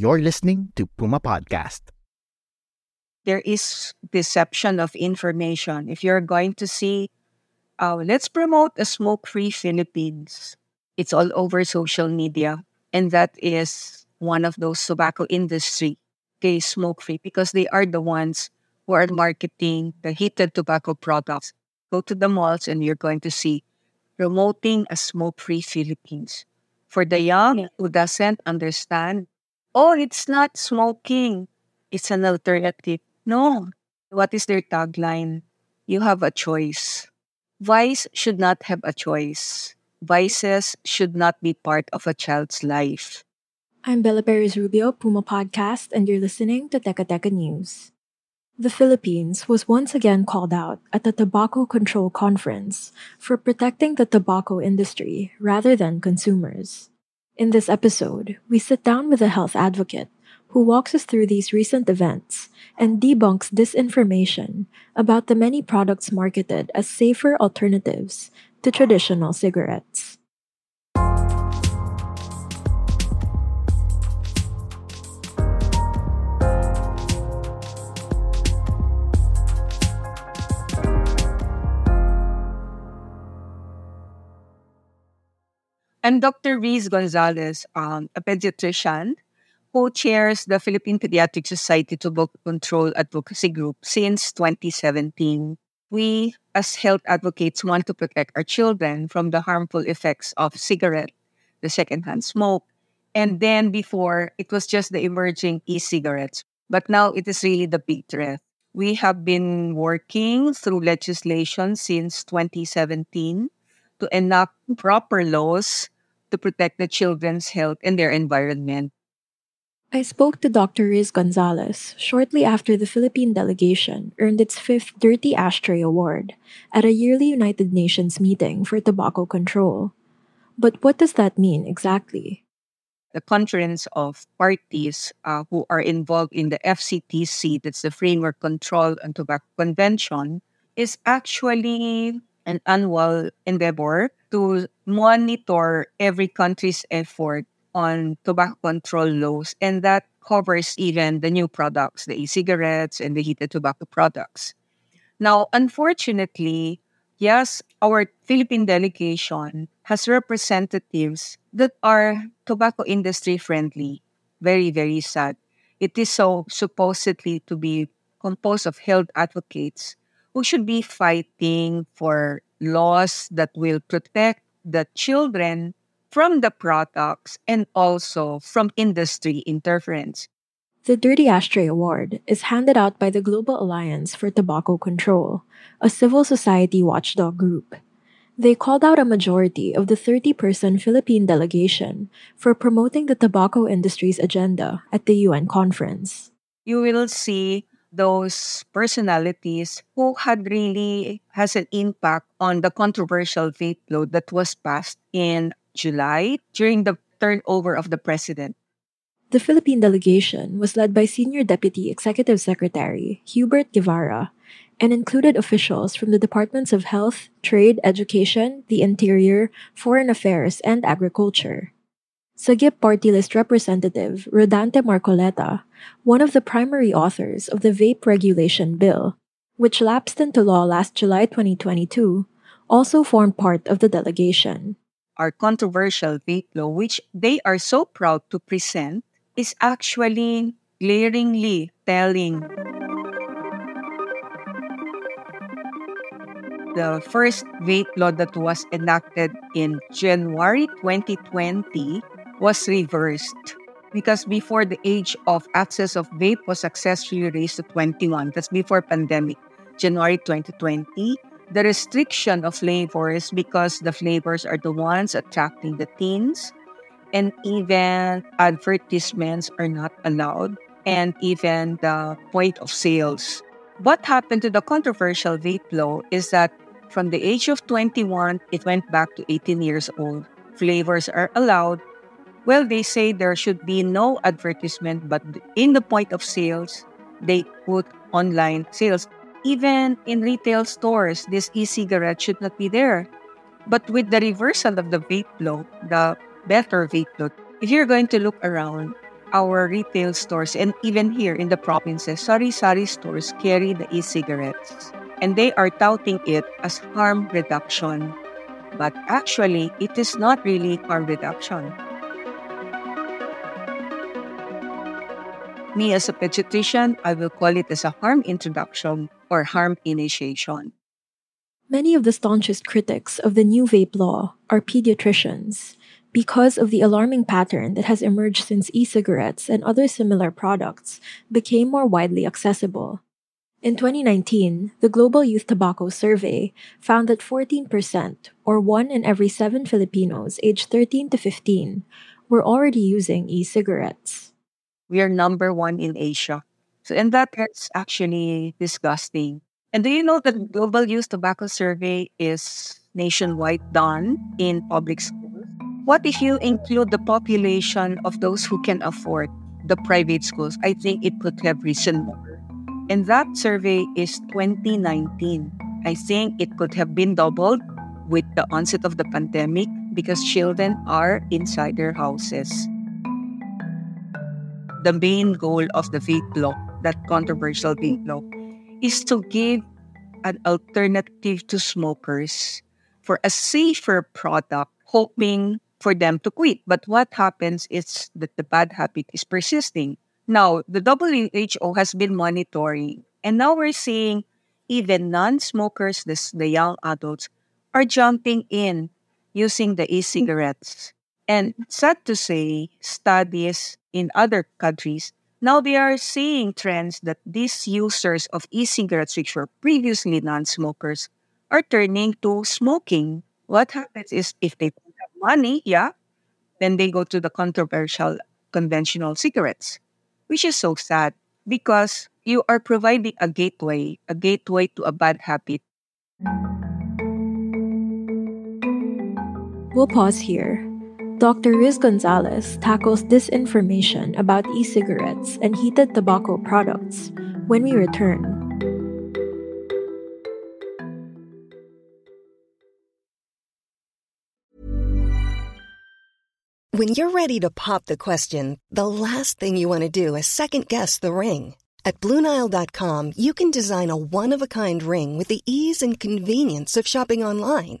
You're listening to Puma Podcast. There is deception of information. If you're going to see, uh, let's promote a smoke free Philippines, it's all over social media. And that is one of those tobacco industry, okay, smoke free, because they are the ones who are marketing the heated tobacco products. Go to the malls and you're going to see promoting a smoke free Philippines. For the young who doesn't understand oh, it's not smoking, it's an alternative. No. What is their tagline? You have a choice. Vice should not have a choice. Vices should not be part of a child's life. I'm Bella Perez Rubio, Puma Podcast, and you're listening to Teka Teka News. The Philippines was once again called out at the Tobacco Control Conference for protecting the tobacco industry rather than consumers. In this episode, we sit down with a health advocate who walks us through these recent events and debunks disinformation about the many products marketed as safer alternatives to traditional cigarettes. Dr. Riz Gonzalez, um, a pediatrician who chairs the Philippine Pediatric Society Tobacco Control Advocacy Group since 2017. We, as health advocates, want to protect our children from the harmful effects of cigarette, the secondhand smoke, and then before it was just the emerging e-cigarettes, but now it is really the big threat. We have been working through legislation since 2017 to enact proper laws to protect the children's health and their environment. I spoke to Dr. Riz Gonzalez shortly after the Philippine delegation earned its fifth Dirty Ashtray Award at a yearly United Nations meeting for tobacco control. But what does that mean exactly? The conference of parties uh, who are involved in the FCTC, that's the Framework Control and Tobacco Convention, is actually an annual endeavor to monitor every country's effort on tobacco control laws, and that covers even the new products, the e-cigarettes and the heated tobacco products. Now, unfortunately, yes, our Philippine delegation has representatives that are tobacco industry friendly. Very, very sad. It is so supposedly to be composed of health advocates who should be fighting for laws that will protect the children from the products and also from industry interference. The Dirty Ashtray Award is handed out by the Global Alliance for Tobacco Control, a civil society watchdog group. They called out a majority of the 30 person Philippine delegation for promoting the tobacco industry's agenda at the UN conference. You will see those personalities who had really has an impact on the controversial law that was passed in July during the turnover of the president. The Philippine delegation was led by Senior Deputy Executive Secretary Hubert Guevarra and included officials from the Departments of Health, Trade, Education, the Interior, Foreign Affairs, and Agriculture. Sagip Party List Representative Rodante Marcoleta, one of the primary authors of the Vape Regulation Bill, which lapsed into law last July 2022, also formed part of the delegation. Our controversial vape law, which they are so proud to present, is actually glaringly telling the first vape law that was enacted in January 2020 was reversed because before the age of access of vape was successfully raised to 21 that's before pandemic january 2020 the restriction of flavors because the flavors are the ones attracting the teens, and even advertisements are not allowed, and even the point of sales. What happened to the controversial vape law is that from the age of 21, it went back to 18 years old. Flavors are allowed. Well, they say there should be no advertisement, but in the point of sales, they put online sales. Even in retail stores, this e-cigarette should not be there. But with the reversal of the vape law, the better vape law, if you're going to look around, our retail stores and even here in the provinces, sari-sari stores carry the e-cigarettes. And they are touting it as harm reduction. But actually, it is not really harm reduction. Me as a pediatrician, I will call it as a harm introduction or harm initiation. Many of the staunchest critics of the new vape law are pediatricians because of the alarming pattern that has emerged since e cigarettes and other similar products became more widely accessible. In 2019, the Global Youth Tobacco Survey found that 14%, or one in every seven Filipinos aged 13 to 15, were already using e cigarettes. We are number one in Asia. So, and that is actually disgusting. And do you know that Global Youth Tobacco Survey is nationwide done in public schools? What if you include the population of those who can afford the private schools? I think it could have risen more. And that survey is 2019. I think it could have been doubled with the onset of the pandemic because children are inside their houses. The main goal of the vape law, that controversial vape law, is to give an alternative to smokers for a safer product, hoping for them to quit. But what happens is that the bad habit is persisting. Now, the WHO has been monitoring, and now we're seeing even non smokers, the, young adults, are jumping in using the e cigarettes. And sad to say, studies in other countries now they are seeing trends that these users of e-cigarettes, which were previously non-smokers, are turning to smoking. What happens is if they don't have money, yeah, then they go to the controversial conventional cigarettes, which is so sad because you are providing a gateway, a gateway to a bad habit. We'll pause here Dr. Riz Gonzalez tackles disinformation about e cigarettes and heated tobacco products when we return. When you're ready to pop the question, the last thing you want to do is second guess the ring. At Bluenile.com, you can design a one of a kind ring with the ease and convenience of shopping online.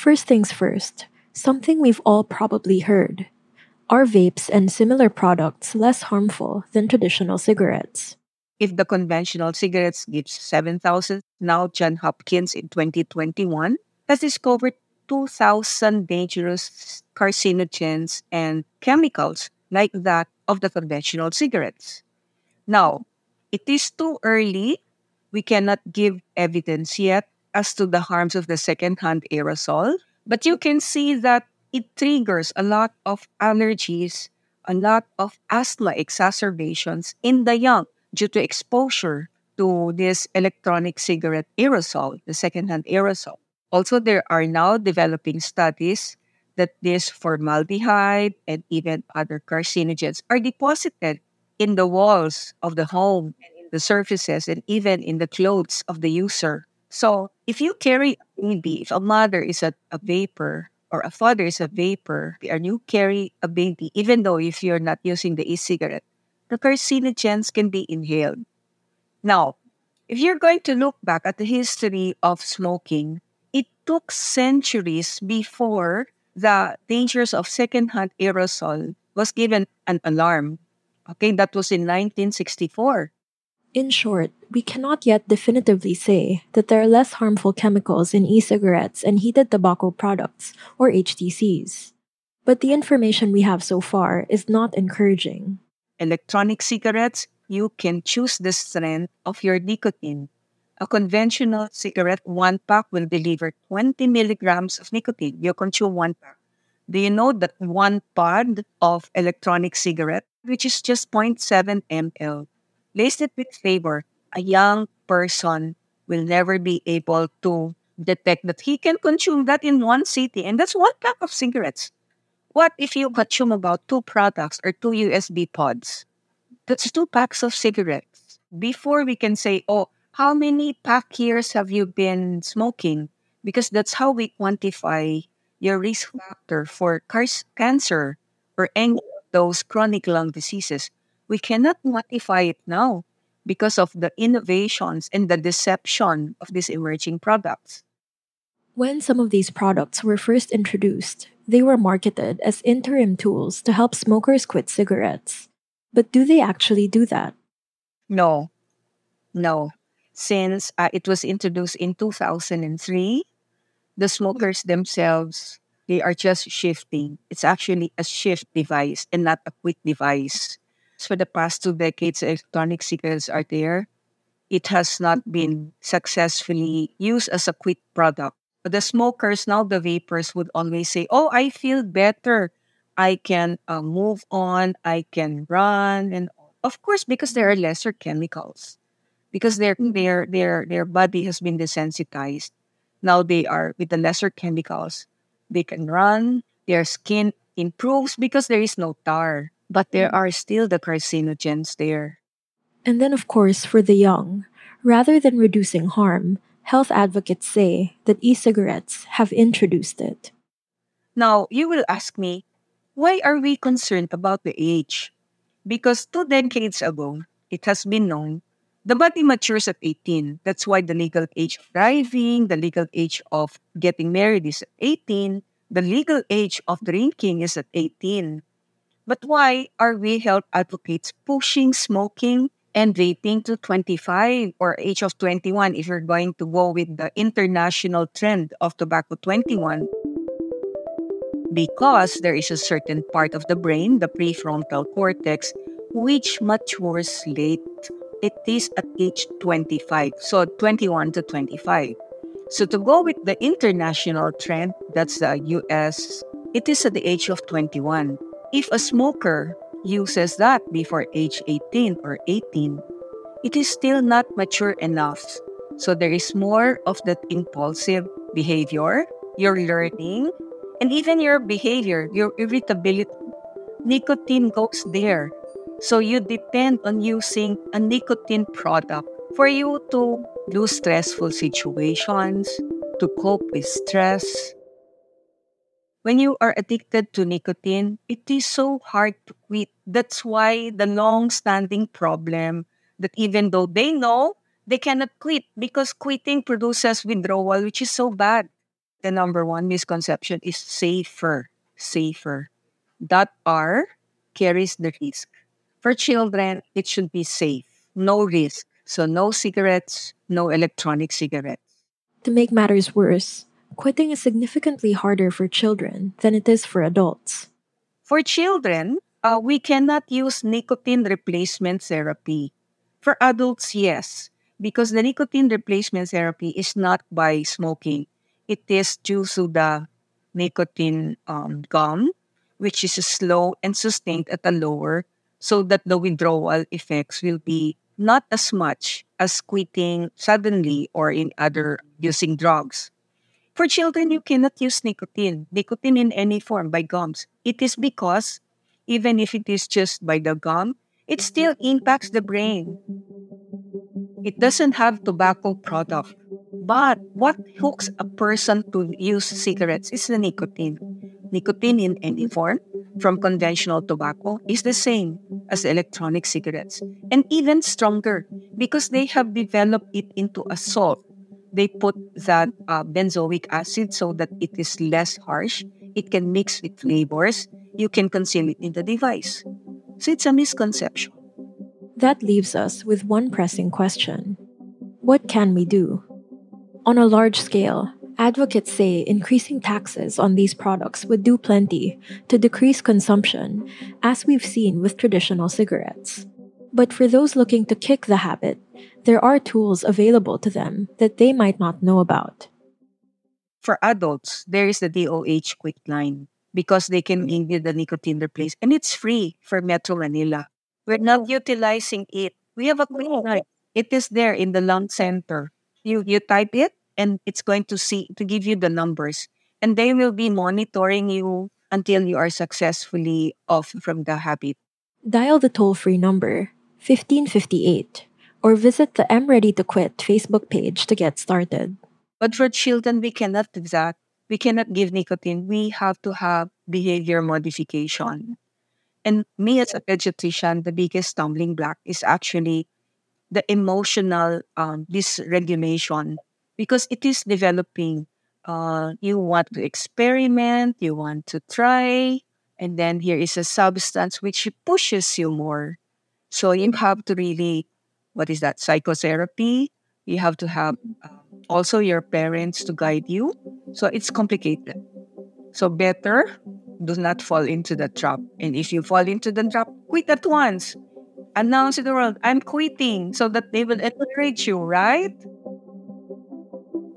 First things first, something we've all probably heard. Are vapes and similar products less harmful than traditional cigarettes? If the conventional cigarettes gives 7,000, now John Hopkins in 2021 has discovered 2,000 dangerous carcinogens and chemicals like that of the conventional cigarettes. Now, it is too early. We cannot give evidence yet as to the harms of the secondhand aerosol, but you can see that it triggers a lot of allergies, a lot of asthma exacerbations in the young due to exposure to this electronic cigarette aerosol, the secondhand aerosol. Also, there are now developing studies that this formaldehyde and even other carcinogens are deposited in the walls of the home the surfaces and even in the clothes of the user. So, if you carry a baby, if a mother is a, a vapor or a father is a vapor, and you carry a baby, even though if you're not using the e-cigarette, the carcinogens can be inhaled. Now, if you're going to look back at the history of smoking, it took centuries before the dangers of secondhand aerosol was given an alarm. Okay, that was in 1964. In short, we cannot yet definitively say that there are less harmful chemicals in e cigarettes and heated tobacco products, or HTPs. But the information we have so far is not encouraging. Electronic cigarettes, you can choose the strength of your nicotine. A conventional cigarette one pack will deliver 20 milligrams of nicotine. You consume one pack. Do you know that one pod of electronic cigarette, which is just 0.7 ml, laced it with flavor, a young person will never be able to detect that he can consume that in one city, and that's one pack of cigarettes. What if you consume about two products or two USB pods? That's two packs of cigarettes. Before we can say, oh, how many pack years have you been smoking? Because that's how we quantify your risk factor for cancer or any of those chronic lung diseases. We cannot quantify it now because of the innovations and the deception of these emerging products. When some of these products were first introduced, they were marketed as interim tools to help smokers quit cigarettes. But do they actually do that? No, no. Since uh, it was introduced in 2003, the smokers themselves they are just shifting. It's actually a shift device and not a quit device. For the past two decades, electronic cigarettes are there. It has not been successfully used as a quit product. But the smokers, now the vapors, would always say, Oh, I feel better. I can uh, move on. I can run. And of course, because there are lesser chemicals, because their, their, their, their body has been desensitized. Now they are with the lesser chemicals. They can run. Their skin improves because there is no tar, but there mm. are still the carcinogens there. And then, of course, for the young, rather than reducing harm, health advocates say that e cigarettes have introduced it. Now, you will ask me, why are we concerned about the age? Because two decades ago, it has been known the body matures at 18. That's why the legal age of driving, the legal age of getting married is at 18, the legal age of drinking is at 18. But why are we health advocates pushing smoking and vaping to 25 or age of 21 if you're going to go with the international trend of tobacco 21? Because there is a certain part of the brain, the prefrontal cortex, which matures late it is at age 25. So 21 to 25. So to go with the international trend, that's the US, it is at the age of 21. If a smoker uses that before age 18 or 18, it is still not mature enough. So there is more of that impulsive behavior, your learning, and even your behavior, your irritability. Nicotine goes there. So you depend on using a nicotine product for you to do stressful situations, to cope with stress. When you are addicted to nicotine, it is so hard to quit. That's why the long standing problem that even though they know they cannot quit because quitting produces withdrawal, which is so bad. The number one misconception is safer, safer. That R carries the risk. For children, it should be safe, no risk. So, no cigarettes, no electronic cigarettes. To make matters worse, quitting is significantly harder for children than it is for adults. For children, uh, we cannot use nicotine replacement therapy. For adults, yes, because the nicotine replacement therapy is not by smoking, it is due to the nicotine um, gum, which is slow and sustained at a lower so that the withdrawal effects will be not as much as quitting suddenly or in other using drugs. For children, you cannot use nicotine, nicotine in any form by gums. It is because even if it is just by the gum, it still impacts the brain. It doesn't have tobacco product. But what hooks a person to use cigarettes is the nicotine. Nicotine in any form, from conventional tobacco, is the same as electronic cigarettes, and even stronger because they have developed it into a salt. They put that uh, benzoic acid so that it is less harsh. It can mix with flavors. You can conceal it in the device. So it's a misconception. That leaves us with one pressing question What can we do? On a large scale, advocates say increasing taxes on these products would do plenty to decrease consumption, as we've seen with traditional cigarettes. But for those looking to kick the habit, there are tools available to them that they might not know about. For adults, there is the DOH Quitline because they can give you the nicotine replace and it's free for Metro Manila. We're not utilizing it. We have a quitline. It is there in the lung center. You you type it and it's going to see to give you the numbers. And they will be monitoring you until you are successfully off from the habit. Dial the toll free number 1558 or visit the I'm Ready to Quit Facebook page to get started. But for children, we cannot do that. We cannot give nicotine. We have to have behavior modification. And me as a pediatrician, the biggest stumbling block is actually the emotional um, dysregulation because it is developing. Uh, you want to experiment, you want to try, and then here is a substance which pushes you more. So you have to really, what is that, psychotherapy? You have to have um, also your parents to guide you. So it's complicated. So better do not fall into the trap. And if you fall into the trap, quit at once. Announce to the world, I'm quitting, so that they will encourage you, right?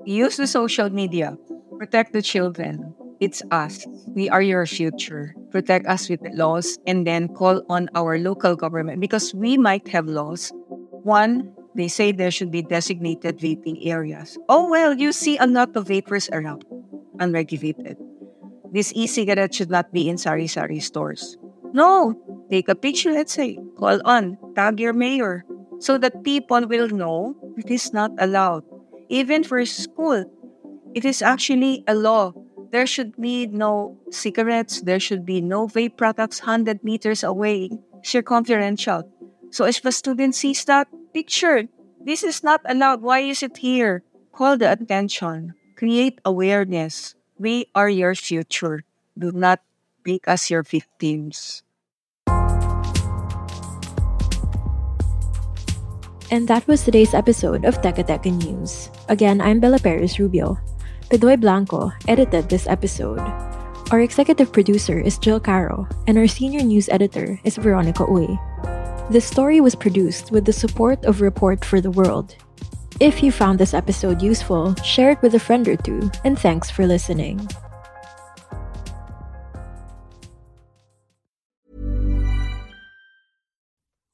Use the social media. Protect the children. It's us. We are your future. Protect us with the laws and then call on our local government because we might have laws. One, they say there should be designated vaping areas. Oh, well, you see a lot of vapors around, unregulated. This e-cigarette should not be in sari-sari stores. No, take a picture, let's say, call on, tag your mayor, so that people will know it is not allowed. Even for school, it is actually a law. There should be no cigarettes, there should be no vape products 100 meters away, circumferential. So if a student sees that picture, this is not allowed. Why is it here? Call the attention, create awareness. We are your future. Do not make us your victims. And that was today's episode of Teka News. Again, I'm Bella Perez Rubio. Pedoy Blanco edited this episode. Our executive producer is Jill Caro, and our senior news editor is Veronica Uy. This story was produced with the support of Report for the World. If you found this episode useful, share it with a friend or two, and thanks for listening.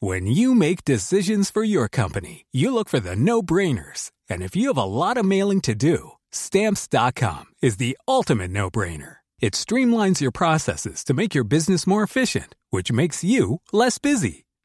When you make decisions for your company, you look for the no brainers. And if you have a lot of mailing to do, stamps.com is the ultimate no brainer. It streamlines your processes to make your business more efficient, which makes you less busy.